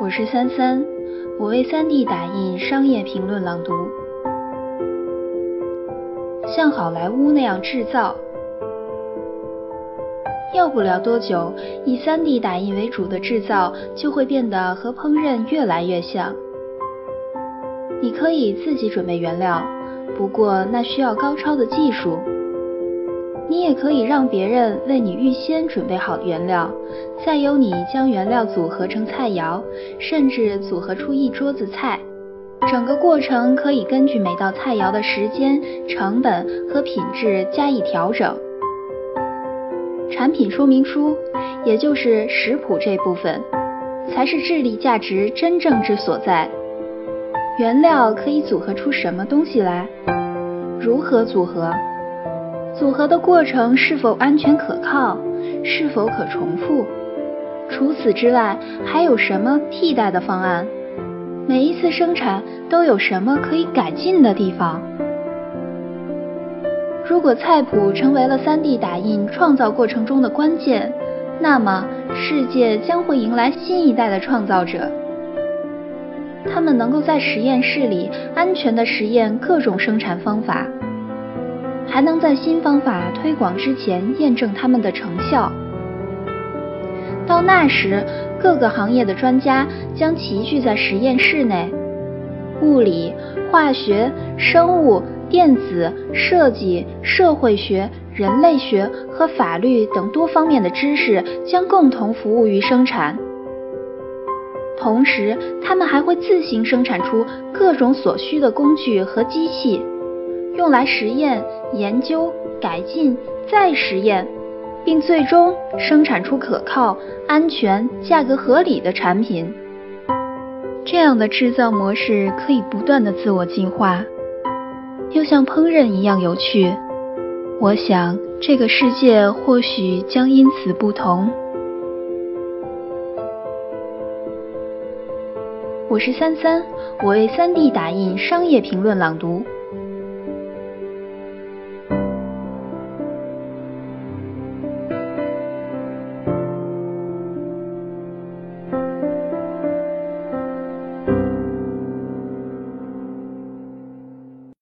我是三三，我为三 D 打印商业评论朗读。像好莱坞那样制造，要不了多久，以三 D 打印为主的制造就会变得和烹饪越来越像。你可以自己准备原料，不过那需要高超的技术。你也可以让别人为你预先准备好原料，再由你将原料组合成菜肴，甚至组合出一桌子菜。整个过程可以根据每道菜肴的时间、成本和品质加以调整。产品说明书，也就是食谱这部分，才是智力价值真正之所在。原料可以组合出什么东西来？如何组合？组合的过程是否安全可靠？是否可重复？除此之外，还有什么替代的方案？每一次生产都有什么可以改进的地方？如果菜谱成为了 3D 打印创造过程中的关键，那么世界将会迎来新一代的创造者。他们能够在实验室里安全地实验各种生产方法。还能在新方法推广之前验证它们的成效。到那时，各个行业的专家将齐聚在实验室内，物理、化学、生物、电子、设计、社会学、人类学和法律等多方面的知识将共同服务于生产。同时，他们还会自行生产出各种所需的工具和机器。用来实验、研究、改进、再实验，并最终生产出可靠、安全、价格合理的产品。这样的制造模式可以不断的自我进化，又像烹饪一样有趣。我想，这个世界或许将因此不同。我是三三，我为三 D 打印商业评论朗读。